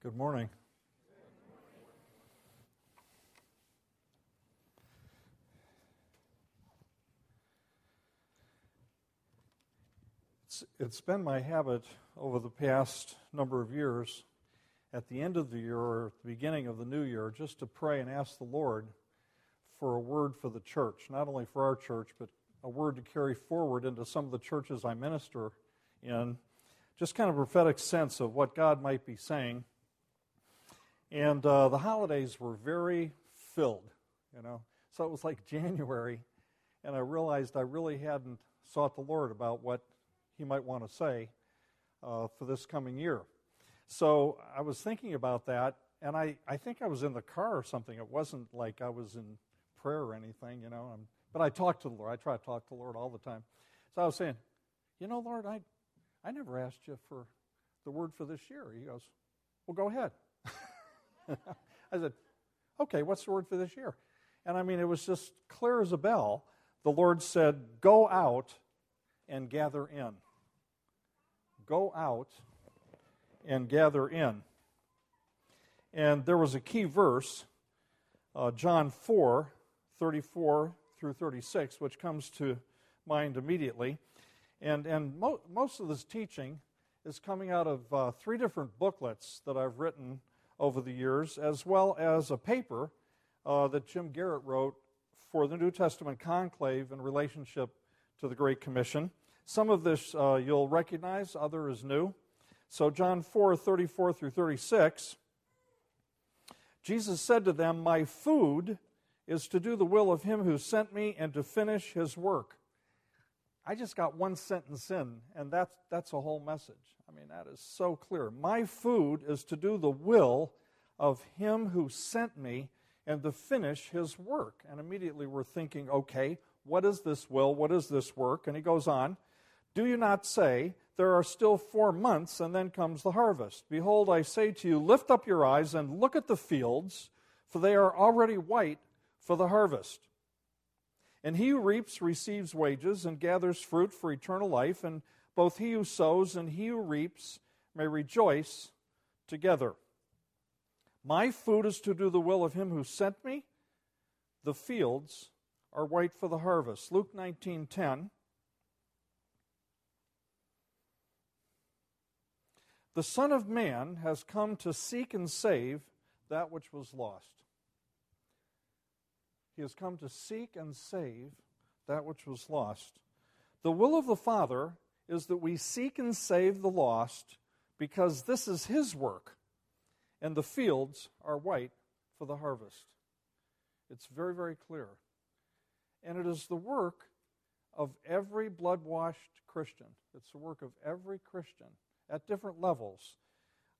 Good morning. It's, it's been my habit over the past number of years, at the end of the year or at the beginning of the new year, just to pray and ask the Lord for a word for the church, not only for our church, but a word to carry forward into some of the churches I minister in. Just kind of prophetic sense of what God might be saying and uh, the holidays were very filled, you know. So it was like January, and I realized I really hadn't sought the Lord about what He might want to say uh, for this coming year. So I was thinking about that, and I, I think I was in the car or something. It wasn't like I was in prayer or anything, you know. I'm, but I talked to the Lord. I try to talk to the Lord all the time. So I was saying, you know, Lord, I, I never asked you for the word for this year. He goes, well, go ahead. I said, okay, what's the word for this year? And I mean, it was just clear as a bell. The Lord said, go out and gather in. Go out and gather in. And there was a key verse, uh, John 4 34 through 36, which comes to mind immediately. And, and mo- most of this teaching is coming out of uh, three different booklets that I've written over the years, as well as a paper uh, that Jim Garrett wrote for the New Testament conclave in relationship to the Great Commission. Some of this uh, you'll recognize, other is new. So, John 4 34 through 36, Jesus said to them, My food is to do the will of him who sent me and to finish his work. I just got one sentence in, and that's, that's a whole message. I mean, that is so clear. My food is to do the will of him who sent me and to finish his work. And immediately we're thinking, okay, what is this will? What is this work? And he goes on, Do you not say, There are still four months, and then comes the harvest? Behold, I say to you, lift up your eyes and look at the fields, for they are already white for the harvest. And he who reaps receives wages and gathers fruit for eternal life, and both he who sows and he who reaps may rejoice together. My food is to do the will of him who sent me. The fields are white for the harvest. Luke 19:10 The Son of Man has come to seek and save that which was lost. He has come to seek and save that which was lost. The will of the Father is that we seek and save the lost because this is His work, and the fields are white for the harvest. It's very, very clear. And it is the work of every blood washed Christian. It's the work of every Christian at different levels.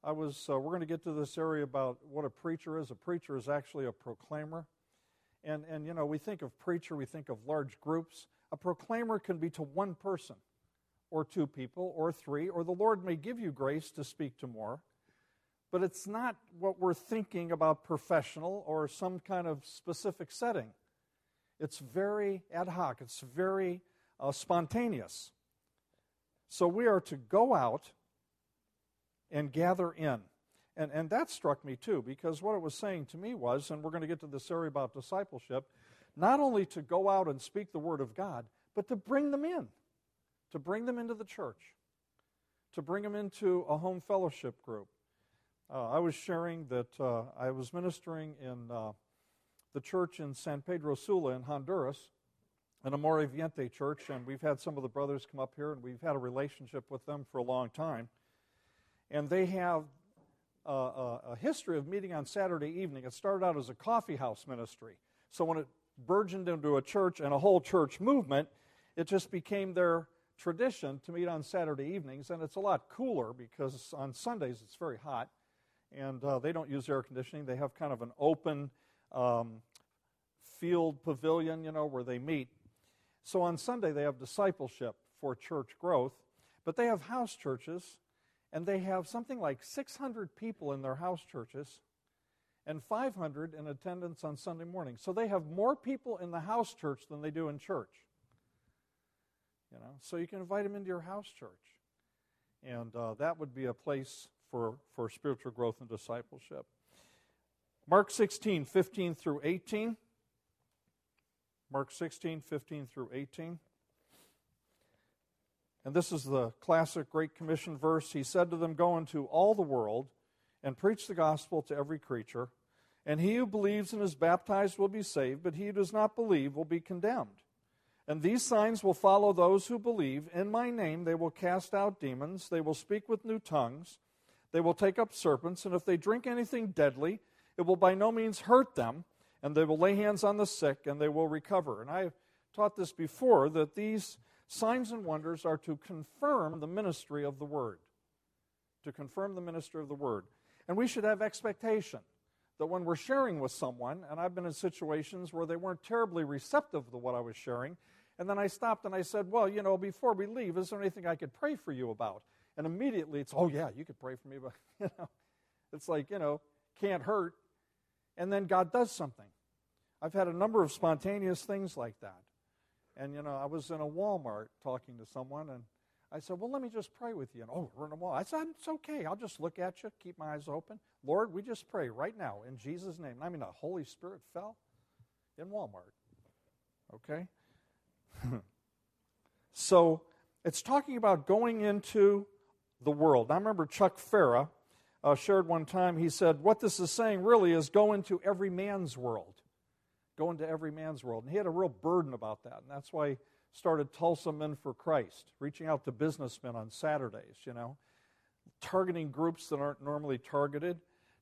I was, uh, we're going to get to this area about what a preacher is. A preacher is actually a proclaimer. And, and, you know, we think of preacher, we think of large groups. A proclaimer can be to one person or two people or three, or the Lord may give you grace to speak to more. But it's not what we're thinking about professional or some kind of specific setting. It's very ad hoc, it's very uh, spontaneous. So we are to go out and gather in. And, and that struck me too, because what it was saying to me was, and we're going to get to this area about discipleship, not only to go out and speak the word of God, but to bring them in to bring them into the church, to bring them into a home fellowship group. Uh, I was sharing that uh, I was ministering in uh, the church in San Pedro Sula in Honduras, an Amor Viviente church, and we've had some of the brothers come up here, and we've had a relationship with them for a long time. And they have a, a, history of meeting on Saturday evening. It started out as a coffee house ministry. So when it burgeoned into a church and a whole church movement, it just became their tradition to meet on Saturday evenings, and it's a lot cooler because on Sundays it's very hot, and uh, they don't use air conditioning. They have kind of an open um, field pavilion, you know, where they meet. So on Sunday they have discipleship for church growth, but they have house churches, and they have something like 600 people in their house churches and 500 in attendance on Sunday morning. So they have more people in the house church than they do in church. You know, so you can invite them into your house church, and uh, that would be a place for, for spiritual growth and discipleship. Mark 16, 15 through 18. Mark 16, 15 through 18. And this is the classic Great Commission verse. He said to them, Go into all the world and preach the gospel to every creature. And he who believes and is baptized will be saved, but he who does not believe will be condemned. And these signs will follow those who believe. In my name they will cast out demons, they will speak with new tongues, they will take up serpents, and if they drink anything deadly, it will by no means hurt them, and they will lay hands on the sick, and they will recover. And I've taught this before that these signs and wonders are to confirm the ministry of the Word. To confirm the ministry of the Word. And we should have expectation that when we're sharing with someone, and I've been in situations where they weren't terribly receptive to what I was sharing, and then I stopped and I said, Well, you know, before we leave, is there anything I could pray for you about? And immediately it's, Oh, yeah, you could pray for me. But, you know, it's like, you know, can't hurt. And then God does something. I've had a number of spontaneous things like that. And, you know, I was in a Walmart talking to someone, and I said, Well, let me just pray with you. And, oh, we're in a Walmart. I said, It's okay. I'll just look at you, keep my eyes open. Lord, we just pray right now in Jesus' name. I mean, the Holy Spirit fell in Walmart. Okay? so it's talking about going into the world. I remember Chuck Farah uh, shared one time, he said, What this is saying really is go into every man's world. Go into every man's world. And he had a real burden about that. And that's why he started Tulsa Men for Christ, reaching out to businessmen on Saturdays, you know, targeting groups that aren't normally targeted,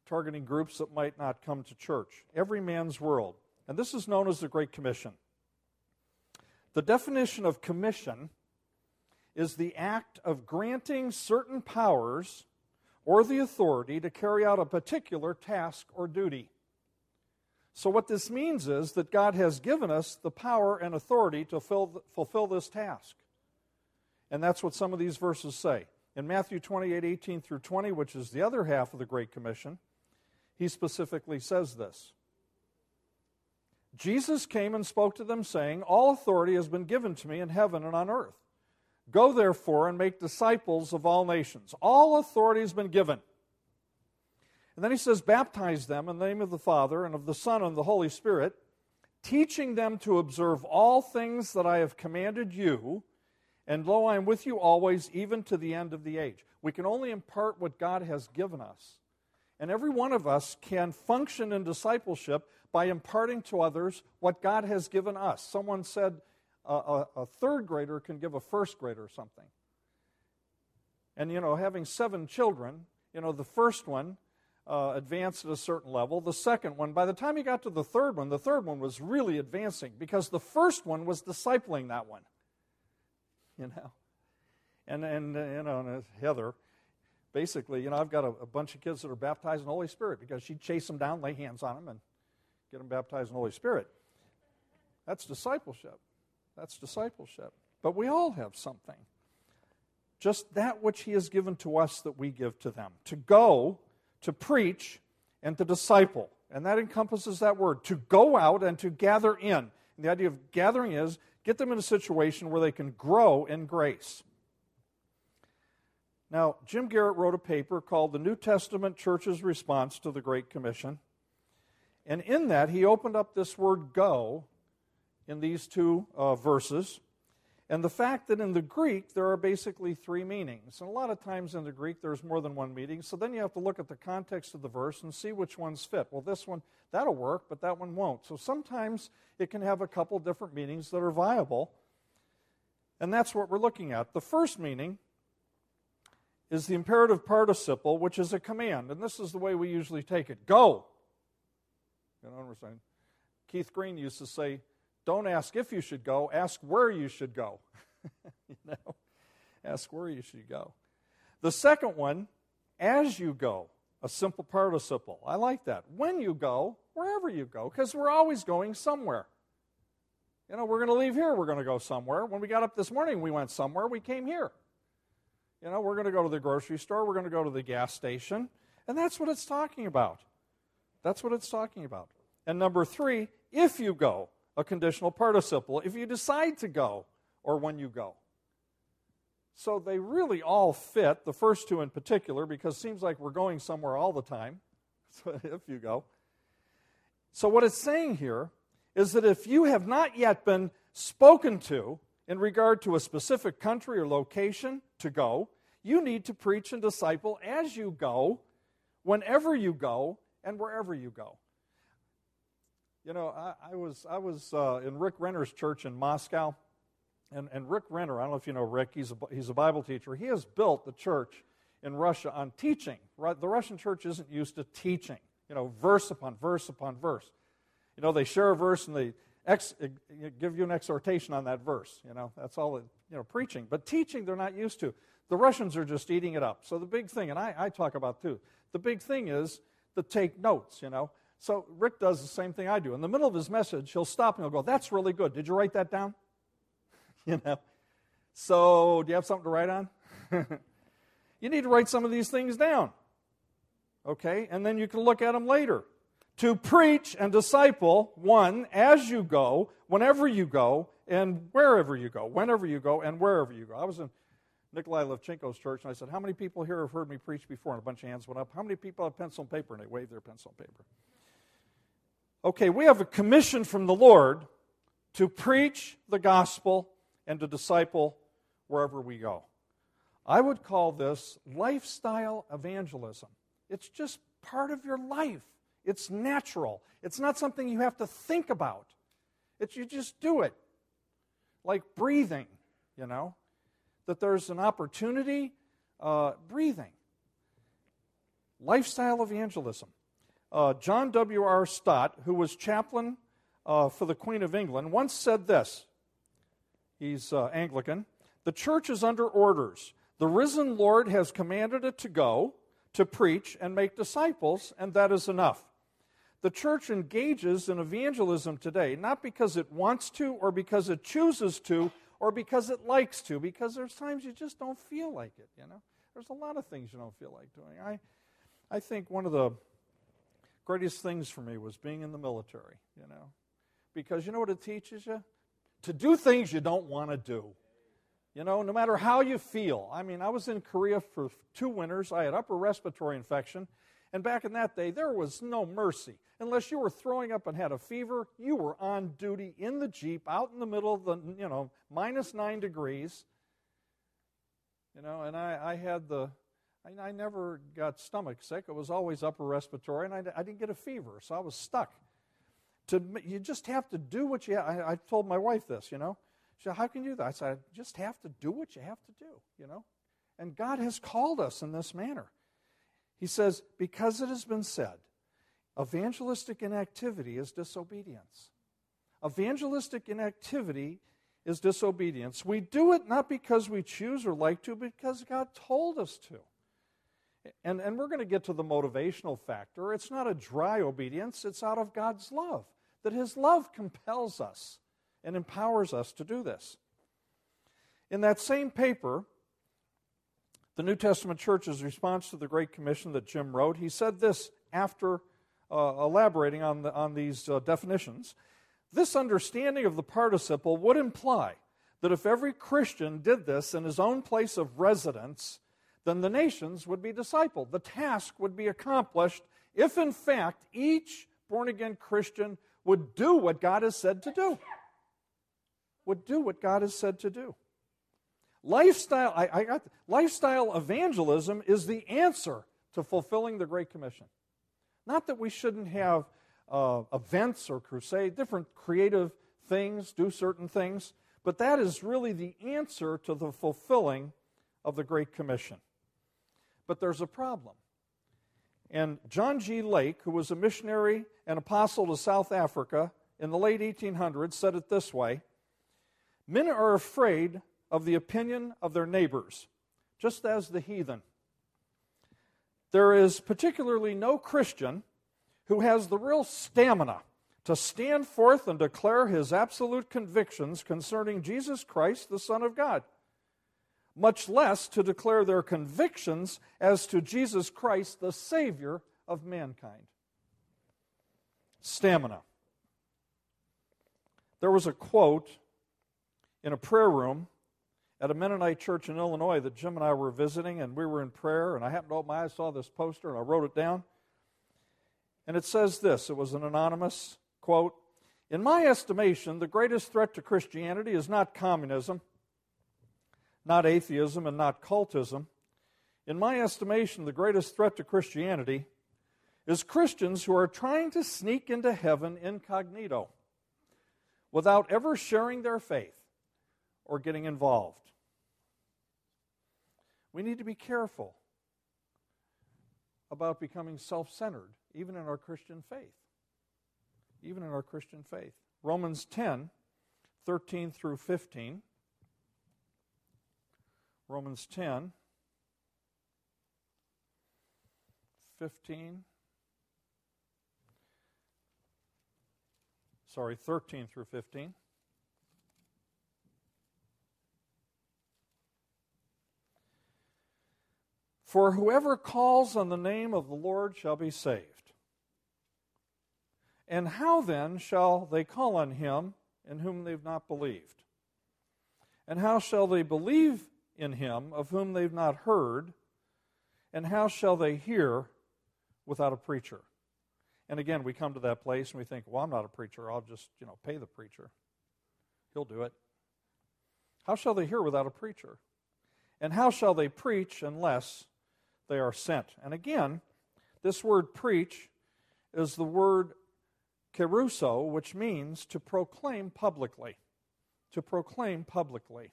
targeting groups that might not come to church. Every man's world. And this is known as the Great Commission. The definition of commission is the act of granting certain powers or the authority to carry out a particular task or duty. So, what this means is that God has given us the power and authority to fulfill this task. And that's what some of these verses say. In Matthew 28 18 through 20, which is the other half of the Great Commission, he specifically says this Jesus came and spoke to them, saying, All authority has been given to me in heaven and on earth. Go therefore and make disciples of all nations. All authority has been given. And then he says, Baptize them in the name of the Father and of the Son and the Holy Spirit, teaching them to observe all things that I have commanded you. And lo, I am with you always, even to the end of the age. We can only impart what God has given us. And every one of us can function in discipleship by imparting to others what God has given us. Someone said a, a, a third grader can give a first grader something. And, you know, having seven children, you know, the first one uh, advanced at a certain level. The second one, by the time he got to the third one, the third one was really advancing because the first one was discipling that one. You know? And, and uh, you know, and Heather, basically, you know, I've got a, a, bunch of kids that are baptized in the Holy Spirit because she'd chase them down, lay hands on them, and get them baptized in the Holy Spirit. That's discipleship. That's discipleship. But we all have something. Just that which He has given to us that we give to them. To go, to preach, and to disciple. And that encompasses that word to go out and to gather in. And the idea of gathering is get them in a situation where they can grow in grace. Now, Jim Garrett wrote a paper called The New Testament Church's Response to the Great Commission. And in that, he opened up this word go in these two uh, verses. And the fact that in the Greek there are basically three meanings. And a lot of times in the Greek there's more than one meaning. So then you have to look at the context of the verse and see which ones fit. Well, this one, that'll work, but that one won't. So sometimes it can have a couple different meanings that are viable. And that's what we're looking at. The first meaning is the imperative participle, which is a command. And this is the way we usually take it go. You know what I'm saying? Keith Green used to say, don't ask if you should go, ask where you should go. you know? Ask where you should go. The second one, as you go, a simple participle. I like that. When you go, wherever you go, because we're always going somewhere. You know, we're going to leave here, we're going to go somewhere. When we got up this morning, we went somewhere, we came here. You know, we're going to go to the grocery store, we're going to go to the gas station, and that's what it's talking about. That's what it's talking about. And number three, if you go, a conditional participle. If you decide to go, or when you go. So they really all fit, the first two in particular, because it seems like we're going somewhere all the time, if you go. So, what it's saying here is that if you have not yet been spoken to in regard to a specific country or location to go, you need to preach and disciple as you go, whenever you go, and wherever you go. You know, I, I was, I was uh, in Rick Renner's church in Moscow, and, and Rick Renner, I don't know if you know Rick, he's a, he's a Bible teacher. He has built the church in Russia on teaching. The Russian church isn't used to teaching, you know, verse upon verse upon verse. You know, they share a verse and they ex, give you an exhortation on that verse. You know, that's all, it, you know, preaching. But teaching, they're not used to. The Russians are just eating it up. So the big thing, and I, I talk about too, the big thing is to take notes, you know. So Rick does the same thing I do. In the middle of his message, he'll stop and he'll go, That's really good. Did you write that down? you know. So, do you have something to write on? you need to write some of these things down. Okay? And then you can look at them later. To preach and disciple, one, as you go, whenever you go, and wherever you go, whenever you go, and wherever you go. I was in Nikolai Levchenko's church, and I said, How many people here have heard me preach before? And a bunch of hands went up. How many people have pencil and paper? And they waved their pencil and paper. Okay, we have a commission from the Lord to preach the gospel and to disciple wherever we go. I would call this lifestyle evangelism. It's just part of your life. It's natural. It's not something you have to think about. It's you just do it. Like breathing, you know that there's an opportunity, uh, breathing. Lifestyle evangelism. Uh, John W.R. Stott, who was chaplain uh, for the Queen of England, once said this. He's uh, Anglican. The church is under orders. The risen Lord has commanded it to go, to preach, and make disciples, and that is enough. The church engages in evangelism today, not because it wants to or because it chooses to, or because it likes to, because there's times you just don't feel like it, you know. There's a lot of things you don't feel like doing. I, I think one of the greatest things for me was being in the military, you know, because you know what it teaches you? To do things you don't want to do. You know, no matter how you feel. I mean, I was in Korea for two winters. I had upper respiratory infection. And back in that day, there was no mercy. Unless you were throwing up and had a fever, you were on duty in the Jeep out in the middle of the, you know, minus nine degrees. You know, and I, I had the, I, I never got stomach sick. It was always upper respiratory, and I, I didn't get a fever, so I was stuck. To, you just have to do what you I, I told my wife this, you know. She said, How can you do that? I said, I just have to do what you have to do, you know. And God has called us in this manner. He says, Because it has been said, evangelistic inactivity is disobedience. Evangelistic inactivity is disobedience. We do it not because we choose or like to, but because God told us to. And, and we're going to get to the motivational factor. It's not a dry obedience, it's out of God's love. That His love compels us and empowers us to do this. In that same paper, the New Testament church's response to the Great Commission that Jim wrote, he said this after uh, elaborating on, the, on these uh, definitions. This understanding of the participle would imply that if every Christian did this in his own place of residence, then the nations would be discipled. The task would be accomplished if, in fact, each born again Christian would do what God has said to do. Would do what God has said to do. Lifestyle, I, I got, lifestyle evangelism is the answer to fulfilling the Great Commission. Not that we shouldn't have uh, events or crusade, different creative things, do certain things, but that is really the answer to the fulfilling of the Great Commission. But there's a problem. And John G. Lake, who was a missionary and apostle to South Africa in the late 1800s, said it this way Men are afraid of the opinion of their neighbors, just as the heathen. There is particularly no Christian who has the real stamina to stand forth and declare his absolute convictions concerning Jesus Christ, the Son of God, much less to declare their convictions as to Jesus Christ, the Savior of mankind. Stamina. There was a quote in a prayer room at a Mennonite church in Illinois that Jim and I were visiting, and we were in prayer, and I happened to open my eyes, saw this poster, and I wrote it down. And it says this it was an anonymous quote In my estimation, the greatest threat to Christianity is not communism, not atheism, and not cultism. In my estimation, the greatest threat to Christianity is Christians who are trying to sneak into heaven incognito without ever sharing their faith or getting involved. We need to be careful about becoming self centered, even in our Christian faith. Even in our Christian faith. Romans 10 13 through 15. Romans 10 15 sorry, 13 through 15. For whoever calls on the name of the Lord shall be saved. And how then shall they call on him in whom they've not believed? And how shall they believe in him of whom they've not heard? And how shall they hear without a preacher? And again, we come to that place and we think, well, I'm not a preacher. I'll just, you know, pay the preacher. He'll do it. How shall they hear without a preacher? And how shall they preach unless they are sent? And again, this word preach is the word keruso, which means to proclaim publicly. To proclaim publicly.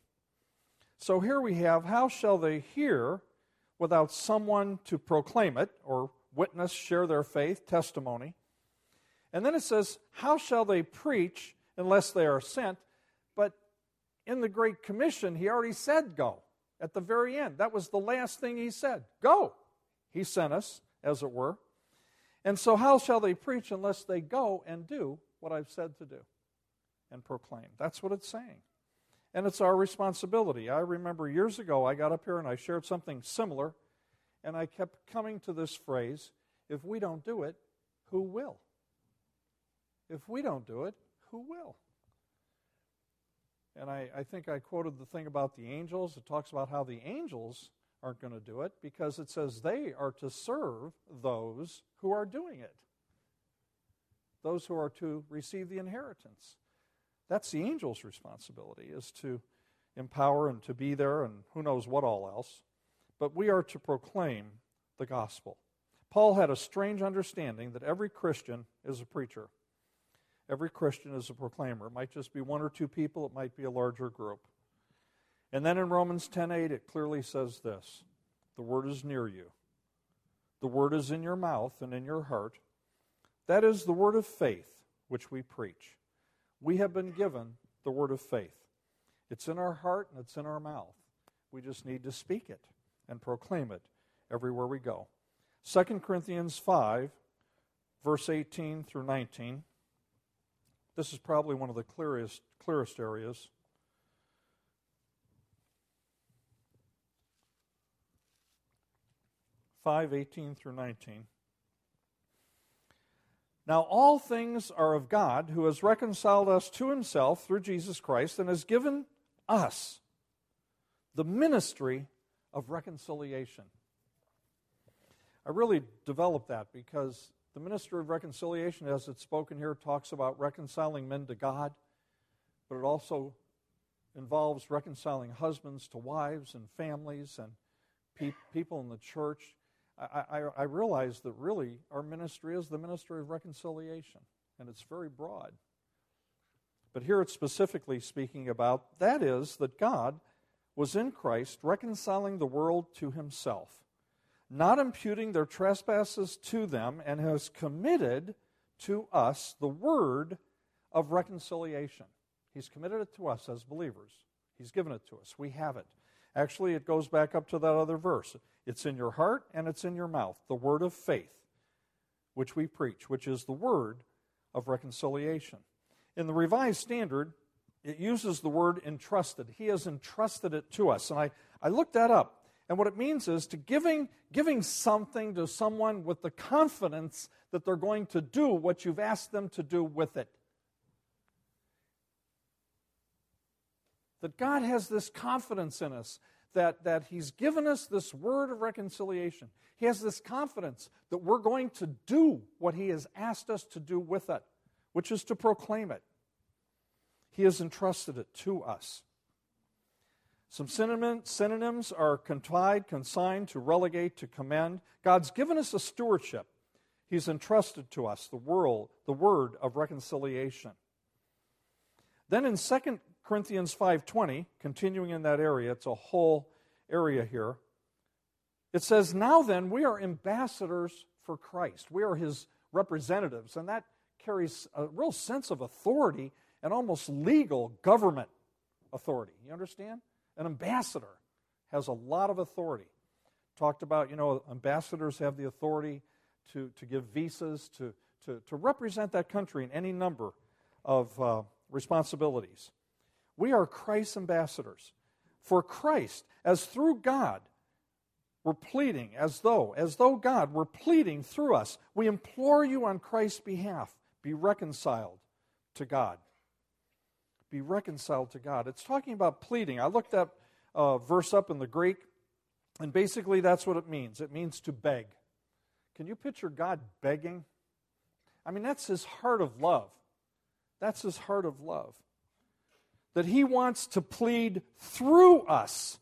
So here we have, how shall they hear without someone to proclaim it or witness, share their faith, testimony. And then it says, How shall they preach unless they are sent? But in the Great Commission, he already said go at the very end. That was the last thing he said go. He sent us, as it were. And so, how shall they preach unless they go and do what I've said to do and proclaim? That's what it's saying. And it's our responsibility. I remember years ago, I got up here and I shared something similar and I kept coming to this phrase if we don't do it, who will? If we don't do it, who will? And I, I think I quoted the thing about the angels. It talks about how the angels aren't going to do it because it says they are to serve those who are doing it, those who are to receive the inheritance. That's the angel's responsibility, is to empower and to be there and who knows what all else but we are to proclaim the gospel. Paul had a strange understanding that every Christian is a preacher. Every Christian is a proclaimer. It might just be one or two people, it might be a larger group. And then in Romans 10:8 it clearly says this, the word is near you. The word is in your mouth and in your heart. That is the word of faith which we preach. We have been given the word of faith. It's in our heart and it's in our mouth. We just need to speak it and proclaim it everywhere we go. 2 Corinthians 5, verse 18 through 19. This is probably one of the clearest, clearest areas. Five eighteen through nineteen. Now all things are of God, who has reconciled us to himself through Jesus Christ and has given us the ministry of reconciliation. I really developed that because the ministry of reconciliation, as it's spoken here, talks about reconciling men to God, but it also involves reconciling husbands to wives and families and pe- people in the church. I, I, I realize that really our ministry is the ministry of reconciliation, and it's very broad. But here it's specifically speaking about that is, that God was in Christ, reconciling the world to himself, not imputing their trespasses to them, and has committed to us the word of reconciliation. He's committed it to us as believers. He's given it to us. We have it. Actually, it goes back up to that other verse. It's in your heart and it's in your mouth, the word of faith, which we preach, which is the word of reconciliation. In the Revised Standard, it uses the word entrusted. He has entrusted it to us. And I, I looked that up. And what it means is to giving, giving something to someone with the confidence that they're going to do what you've asked them to do with it. That God has this confidence in us, that, that He's given us this word of reconciliation. He has this confidence that we're going to do what He has asked us to do with it, which is to proclaim it. He has entrusted it to us. Some synonyms are confide, consign, to relegate, to commend. God's given us a stewardship. He's entrusted to us the world, the word of reconciliation. Then in 2 Corinthians 5:20, continuing in that area, it's a whole area here. It says, "Now then, we are ambassadors for Christ. We are his representatives." And that carries a real sense of authority and almost legal government authority. You understand? An ambassador has a lot of authority. Talked about, you know, ambassadors have the authority to, to give visas, to, to, to represent that country in any number of uh, responsibilities. We are Christ's ambassadors. For Christ, as through God, we're pleading, as though, as though God were pleading through us. We implore you on Christ's behalf, be reconciled to God be reconciled to God. It's talking about pleading. I looked that uh, verse up in the Greek, and basically that's what it means it means to beg. Can you picture God begging? I mean, that's his heart of love. That's his heart of love. That he wants to plead through us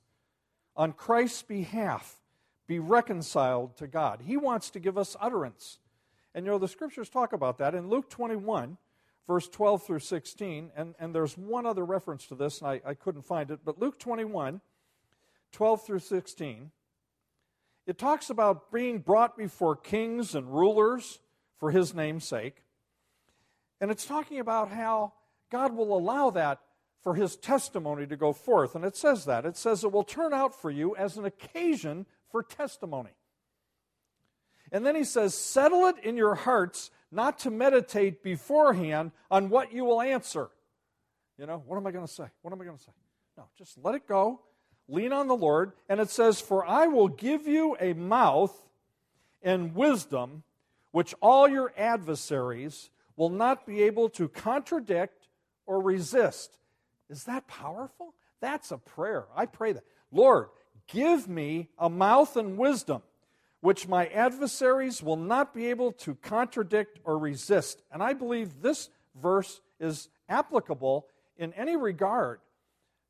on Christ's behalf, be reconciled to God. He wants to give us utterance. And you know, the scriptures talk about that. In Luke 21, verse 12 through 16. And, and there's one other reference to this, and I, I couldn't find it. But Luke 21, 12 through 16, it talks about being brought before kings and rulers for his name's sake. And it's talking about how God will allow that for his testimony to go forth. And it says that. It says it will turn out for you as an occasion for testimony. And then he says, Settle it in your hearts not to meditate beforehand on what you will answer. You know, what am I going to say? What am I going to say? No, just let it go. Lean on the Lord. And it says, For I will give you a mouth and wisdom which all your adversaries will not be able to contradict or resist. Is that powerful? That's a prayer. I pray that. Lord, give me a mouth and wisdom which my adversaries will not be able to contradict or resist. And I believe this verse is applicable in any regard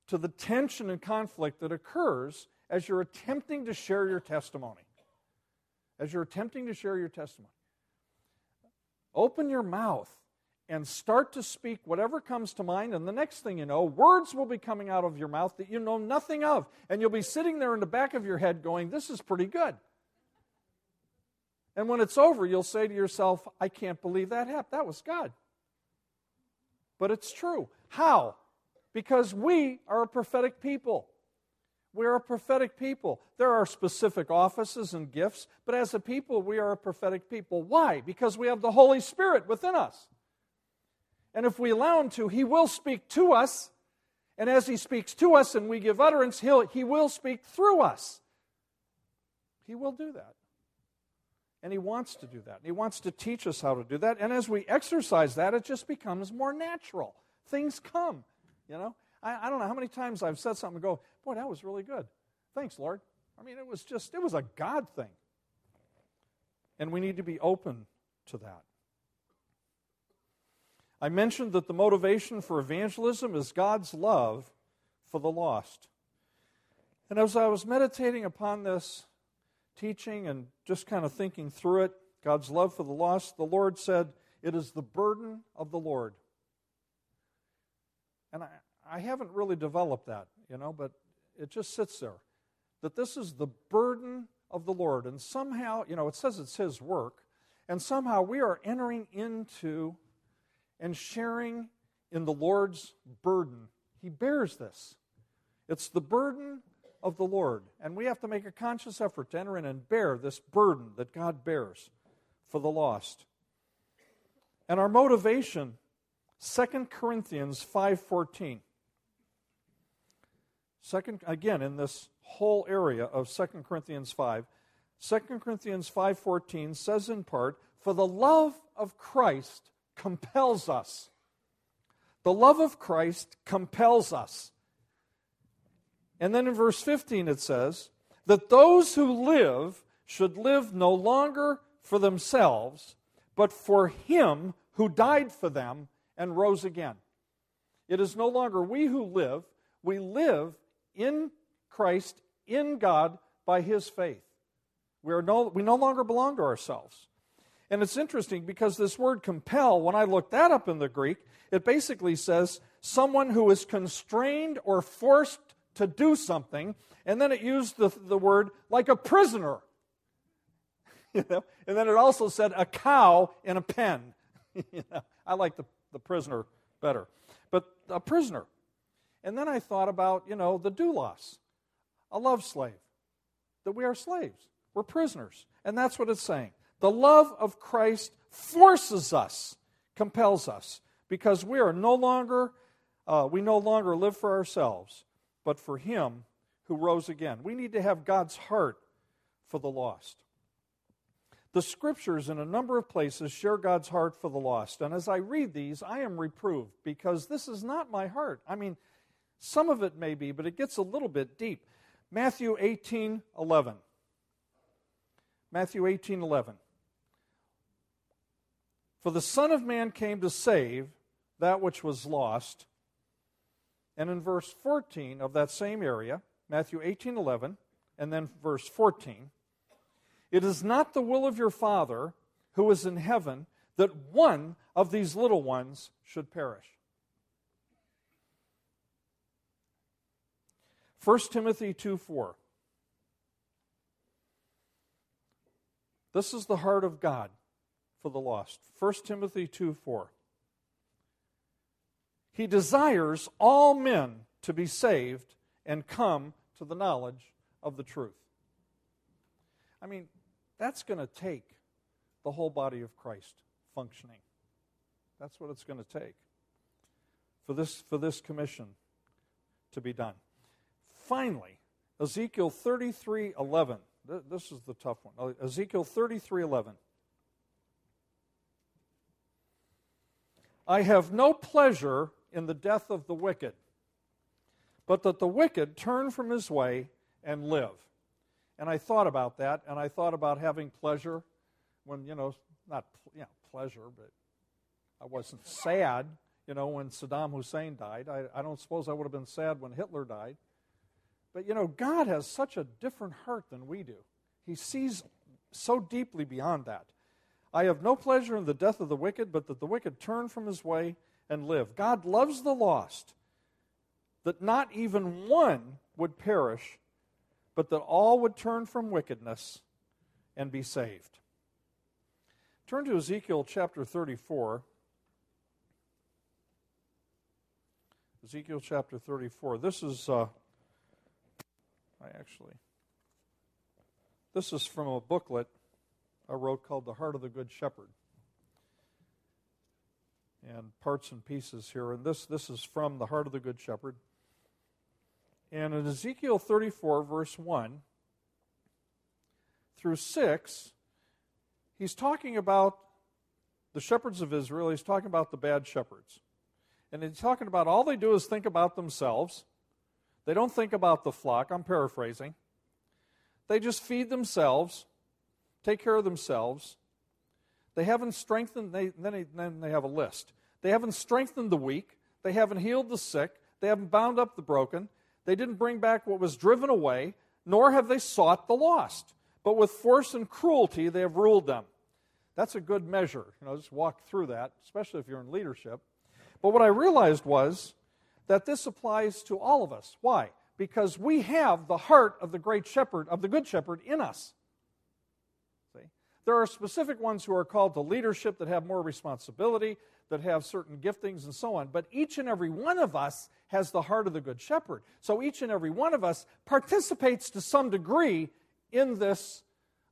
to the tension and conflict that occurs as you're attempting to share your testimony. As you're attempting to share your testimony. Open your mouth and start to speak whatever comes to mind, and the next thing you know, words will be coming out of your mouth that you know nothing of. And you'll be sitting there in the back of your head going, This is pretty good. And when it's over, you'll say to yourself, I can't believe that happened. That was God. But it's true. How? Because we are a prophetic people. We're a prophetic people. There are specific offices and gifts, but as a people, we are a prophetic people. Why? Because we have the Holy Spirit within us. And if we allow Him to, He will speak to us. And as He speaks to us and we give utterance, he'll, He will speak through us. He will do that. And He wants to do that. And he wants to teach us how to do that. And as we exercise that, it just becomes more natural. Things come, you know. I, I don't know how many times I've said something and go, boy, that was really good. Thanks, Lord. I mean, it was just, it was a God thing. And we need to be open to that. I mentioned that the motivation for evangelism is God's love for the lost. And as I was meditating upon this teaching and just kind of thinking through it, God's love for the lost, the Lord said, It is the burden of the Lord. And I, I haven't really developed that, you know, but it just sits there. That this is the burden of the Lord. And somehow, you know, it says it's His work. And somehow we are entering into and sharing in the Lord's burden. He bears this. It's the burden of the Lord. And we have to make a conscious effort to enter in and bear this burden that God bears for the lost. And our motivation, 2 Corinthians 5:14. Second again in this whole area of 2 Corinthians 5, 2 Corinthians 5:14 says in part, "For the love of Christ compels us." The love of Christ compels us. And then in verse 15 it says, that those who live should live no longer for themselves, but for him who died for them and rose again. It is no longer we who live, we live in Christ, in God, by his faith. We, are no, we no longer belong to ourselves. And it's interesting because this word compel, when I looked that up in the Greek, it basically says someone who is constrained or forced to do something. And then it used the, the word like a prisoner. you know? And then it also said a cow in a pen. you know? I like the, the prisoner better. But a prisoner. And then I thought about, you know, the doulos, a love slave, that we are slaves. We're prisoners. And that's what it's saying. The love of Christ forces us, compels us, because we are no longer, uh, we no longer live for ourselves, but for Him who rose again. We need to have God's heart for the lost. The scriptures, in a number of places, share God's heart for the lost. And as I read these, I am reproved because this is not my heart. I mean, some of it may be, but it gets a little bit deep. Matthew 18 11. Matthew 18 11. For the Son of Man came to save that which was lost. And in verse 14 of that same area, Matthew 18 11, and then verse 14, it is not the will of your Father who is in heaven that one of these little ones should perish. 1 Timothy 2 4. This is the heart of God for the lost. 1 Timothy 2 4. He desires all men to be saved and come to the knowledge of the truth. I mean, that's going to take the whole body of Christ functioning. That's what it's going to take for this, for this commission to be done. Finally, Ezekiel 33 11. This is the tough one. Uh, Ezekiel 33 11. I have no pleasure in the death of the wicked, but that the wicked turn from his way and live. And I thought about that, and I thought about having pleasure when, you know, not you know, pleasure, but I wasn't sad, you know, when Saddam Hussein died. I, I don't suppose I would have been sad when Hitler died. But, you know, God has such a different heart than we do. He sees so deeply beyond that. I have no pleasure in the death of the wicked, but that the wicked turn from his way and live. God loves the lost, that not even one would perish, but that all would turn from wickedness and be saved. Turn to Ezekiel chapter 34. Ezekiel chapter 34. This is, uh, I actually, this is from a booklet I wrote called The Heart of the Good Shepherd. And parts and pieces here. And this, this is from The Heart of the Good Shepherd. And in Ezekiel 34, verse 1 through 6, he's talking about the shepherds of Israel. He's talking about the bad shepherds. And he's talking about all they do is think about themselves. They don't think about the flock. I'm paraphrasing. They just feed themselves, take care of themselves. They haven't strengthened, they, then, then they have a list. They haven't strengthened the weak. They haven't healed the sick. They haven't bound up the broken. They didn't bring back what was driven away, nor have they sought the lost. But with force and cruelty they have ruled them. That's a good measure. You know, just walk through that, especially if you're in leadership. But what I realized was that this applies to all of us. Why? Because we have the heart of the great shepherd, of the good shepherd in us. There are specific ones who are called to leadership that have more responsibility that have certain giftings and so on. But each and every one of us has the heart of the Good Shepherd. So each and every one of us participates to some degree in this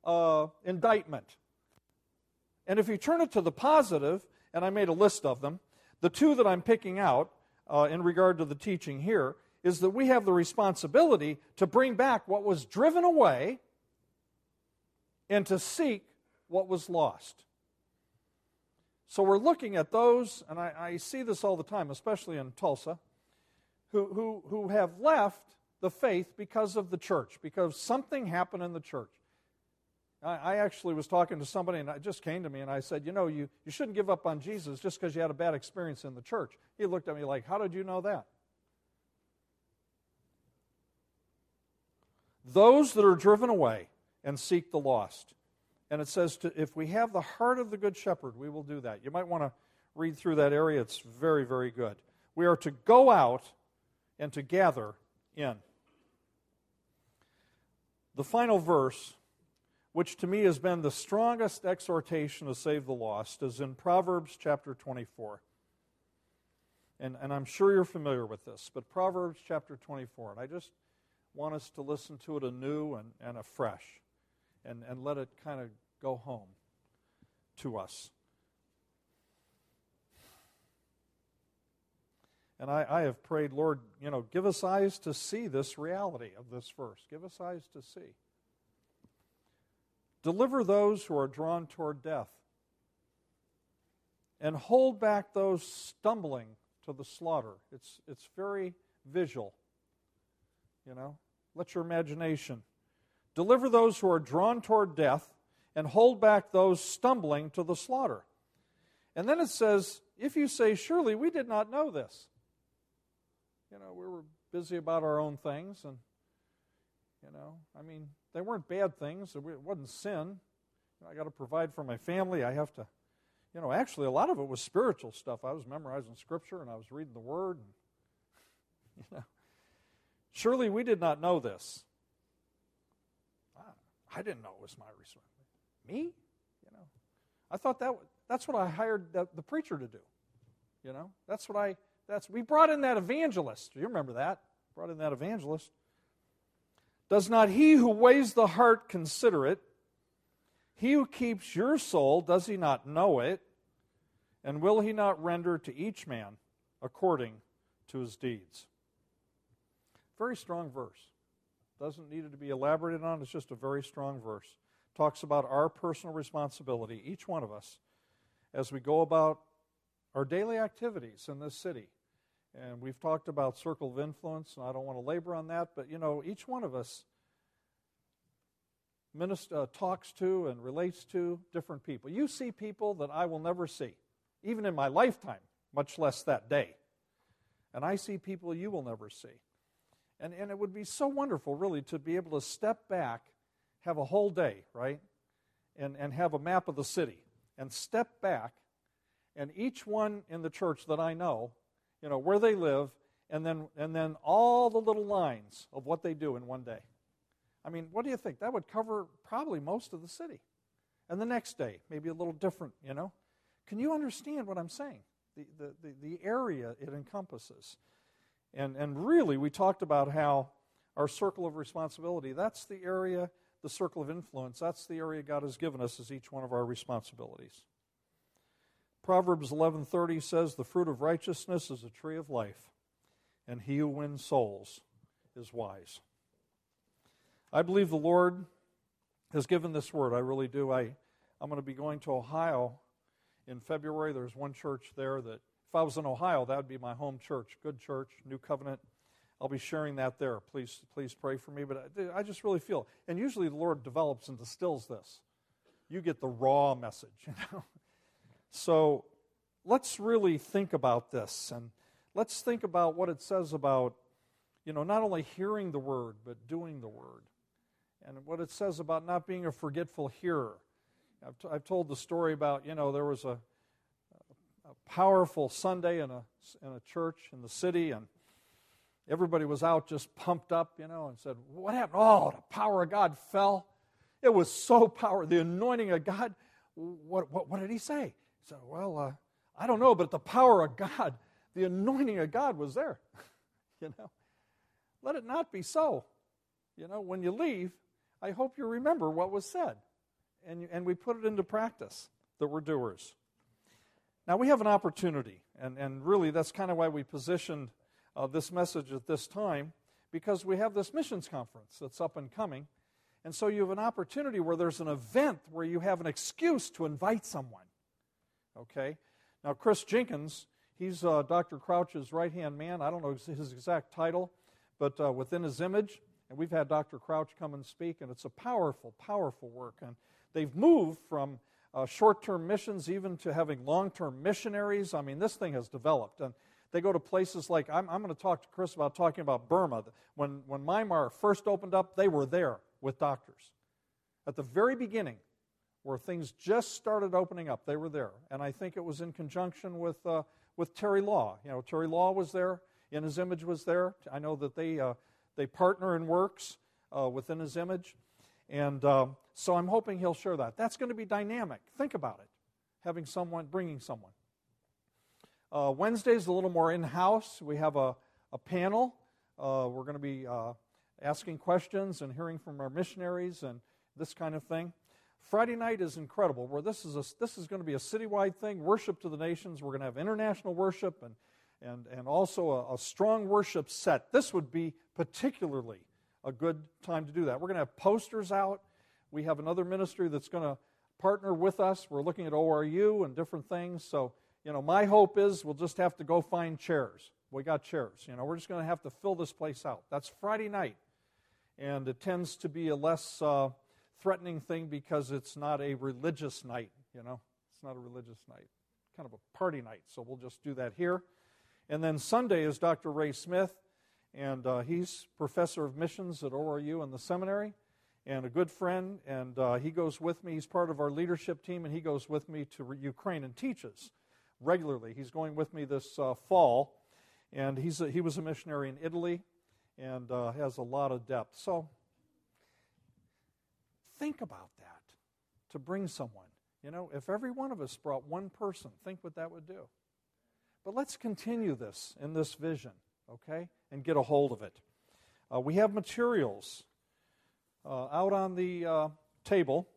uh, indictment. And if you turn it to the positive, and I made a list of them, the two that I'm picking out uh, in regard to the teaching here is that we have the responsibility to bring back what was driven away and to seek what was lost. So we're looking at those, and I, I, see this all the time, especially in Tulsa, who, who, who have left the faith because of the church, because something happened in the church. I, I actually was talking to somebody, and it just came to me, and I said, You know, you, you shouldn't give up on Jesus just because you had a bad experience in the church. He looked at me like, How did you know that? Those that are driven away and seek the lost. And it says, to, if we have the heart of the Good Shepherd, we will do that. You might want to read through that area. It's very, very good. We are to go out and to gather in. The final verse, which to me has been the strongest exhortation to save the lost, is in Proverbs chapter 24. And, and I'm sure you're familiar with this, but Proverbs chapter 24. And I just want us to listen to it anew and, and afresh and, and let it kind of go home to us. And I, I have prayed, Lord, you know, give us eyes to see this reality of this verse. Give us eyes to see. Deliver those who are drawn toward death, and hold back those stumbling to the slaughter. It's, it's very visual. You know, let your imagination. Deliver those who are drawn toward death, and hold back those stumbling to the slaughter. And then it says, if you say, Surely we did not know this you know, we were busy about our own things, and you know, I mean, they weren't bad things. It wasn't sin. I got to provide for my family. I have to, you know, actually, a lot of it was spiritual stuff. I was memorizing scripture and I was reading the Word. And, you know, surely we did not know this. I didn't know it was my responsibility. Me? You know, I thought that that's what I hired the, the preacher to do. You know, that's what I that's, we brought in that evangelist. You remember that? Brought in that evangelist. Does not he who weighs the heart consider it? He who keeps your soul, does he not know it? And will he not render to each man according to his deeds? Very strong verse. Doesn't need to be elaborated on, it's just a very strong verse. Talks about our personal responsibility, each one of us, as we go about our daily activities in this city. And we've talked about circle of influence, and I don't want to labor on that, but you know, each one of us minister, uh, talks to and relates to different people. You see people that I will never see, even in my lifetime, much less that day. And I see people you will never see. And, and it would be so wonderful, really, to be able to step back, have a whole day, right? And, and have a map of the city, and step back, and each one in the church that I know you know, where they live, and then, and then all the little lines of what they do in one day. I mean, what do you think? That would cover probably most of the city. And the next day, maybe a little different, you know? Can you understand what I'm saying? The, the, the, the area it encompasses. And, and really, we talked about how our circle of responsibility, that's the area, the circle of influence, that's the area God has given us as each one of our responsibilities. Proverbs 11:30 says the fruit of righteousness is a tree of life and he who wins souls is wise. I believe the Lord has given this word. I really do. I I'm going to be going to Ohio in February. There's one church there that if I was in Ohio, that would be my home church. Good church, New Covenant. I'll be sharing that there. Please, please pray for me. But I, I just really feel, and usually the Lord develops and distills this. You get the raw message, you know. So let's really think about this and let's think about what it says about, you know, not only hearing the word, but doing the word. And what it says about not being a forgetful hearer. I've, t- I've told the story about, you know, there was a, a powerful Sunday in a, in a church in the city, and everybody was out just pumped up, you know, and said, What happened? Oh, the power of God fell. It was so powerful. The anointing of God. What, what, what did he say? So, well, uh, I don't know, but the power of God, the anointing of God was there. you know, let it not be so. You know, when you leave, I hope you remember what was said, and and we put it into practice that we're doers. Now we have an opportunity, and and really that's kind of why we positioned uh, this message at this time, because we have this missions conference that's up and coming. And so you have an opportunity where there's an event where you have an excuse to invite someone. Okay? Now, Chris Jenkins, he's uh, Dr. Crouch's right hand man. I don't know his exact title, but uh, with In His Image. And we've had Dr. Crouch come and speak, and it's a powerful, powerful work. And they've moved from uh, short term missions even to having long term missionaries. I mean, this thing has developed. And they go to places like, I'm, I'm going to talk to Chris about talking about Burma. When, when Myanmar first opened up, they were there with doctors. At the very beginning, where things just started opening up, they were there. And I think it was in conjunction with, uh, with Terry Law. You know, Terry Law was there, In His Image was there. I know that they, uh, they partner in works uh, with In His Image. And um, so I'm hoping he'll share that. That's going to be dynamic. Think about it, having someone, bringing someone. Uh, Wednesday is a little more in house. We have a, a panel. Uh, we're going to be uh, asking questions and hearing from our missionaries and this kind of thing. Friday night is incredible, where this is, a, this is going to be a citywide thing worship to the nations. We're going to have international worship and, and, and also a, a strong worship set. This would be particularly a good time to do that. We're going to have posters out. We have another ministry that's going to partner with us. We're looking at ORU and different things. So you know, my hope is we'll just have to go find chairs. We got chairs. You know, we're just going to have to fill this place out. That's Friday night. And it tends to be a less uh, threatening thing because it's not a religious night, you know. It's not a religious night, kind of a party night. So we'll just do that here. And then Sunday is Dr. Ray Smith, and uh, he's professor of missions at ORU in the seminary and a good friend. And uh, he goes with me. He's part of our leadership team, and he goes with me to Ukraine and teaches regularly. He's going with me this uh, fall, and he's a, he was a missionary in Italy and uh, has a lot of depth. So think about that to bring someone. You know, if every one of us brought one person, think what that would do. But let's continue this in this vision, okay, and get a hold of it. Uh, we have materials uh, out on the uh, table.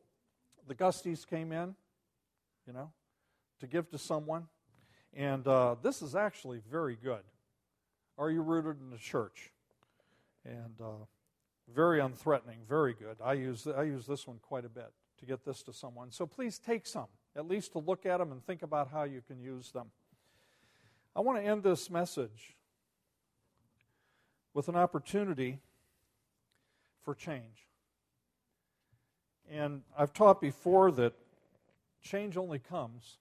The Gusties came in, you know, to give to someone. And uh, this is actually very good. Are you rooted in the church? And uh, very unthreatening, very good. I use, I use this one quite a bit to get this to someone. So please take some, at least to look at them and think about how you can use them. I want to end this message with an opportunity for change. And I've taught before that change only comes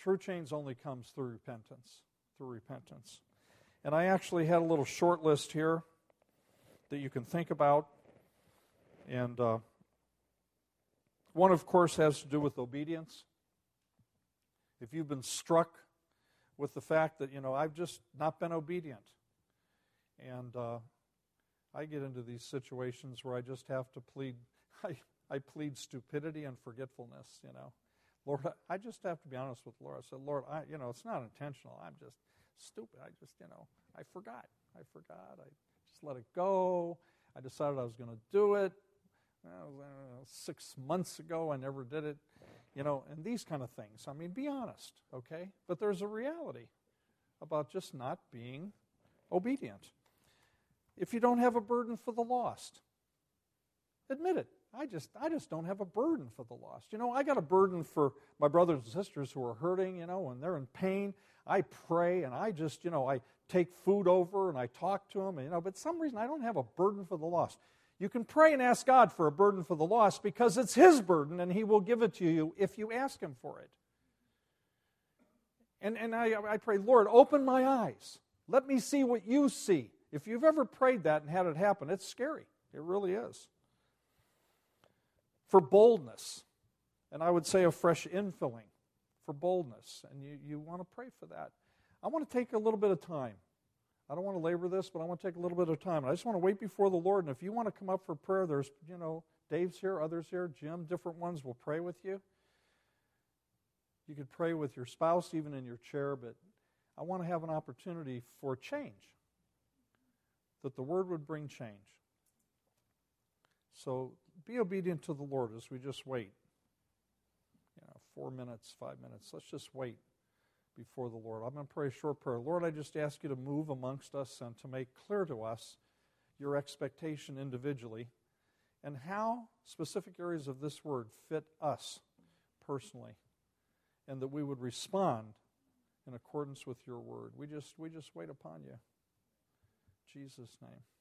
True change only comes through repentance, through repentance. And I actually had a little short list here that you can think about. And uh, one, of course, has to do with obedience. If you've been struck with the fact that, you know, I've just not been obedient, and uh, I get into these situations where I just have to plead, I, I plead stupidity and forgetfulness, you know. Lord, I just have to be honest with Lord. I said, Lord, I, you know, it's not intentional. I'm just stupid. I just, you know, I forgot. I forgot. I just let it go. I decided I was going to do it. Well, six months ago, I never did it. You know, and these kind of things. I mean, be honest, okay? But there's a reality about just not being obedient. If you don't have a burden for the lost, admit it. I just, I just don't have a burden for the lost. You know, I got a burden for my brothers and sisters who are hurting, you know, and they're in pain. I pray and I just, you know, I take food over and I talk to them, you know, but some reason I don't have a burden for the lost. You can pray and ask God for a burden for the lost because it's His burden and He will give it to you if you ask Him for it. And, and I, I pray, Lord, open my eyes. Let me see what you see. If you've ever prayed that and had it happen, it's scary. It really is for boldness. And I would say a fresh infilling for boldness. And you, you want to pray for that. I want to take a little bit of time. I don't want to labor this, but I want to take a little bit of time. I just want to wait before the Lord. And if you want to come up for prayer, there's, you know, Dave's here, others here, Jim, different ones will pray with you. You could pray with your spouse, even in your chair, but I want to have an opportunity for change, that the Word would bring change. So be obedient to the Lord as we just wait. You know, four minutes, five minutes. Let's just wait before the Lord. I'm going to pray a short prayer. Lord, I just ask you to move amongst us and to make clear to us your expectation individually and how specific areas of this word fit us personally and that we would respond in accordance with your word. We just we just wait upon you. Jesus' name.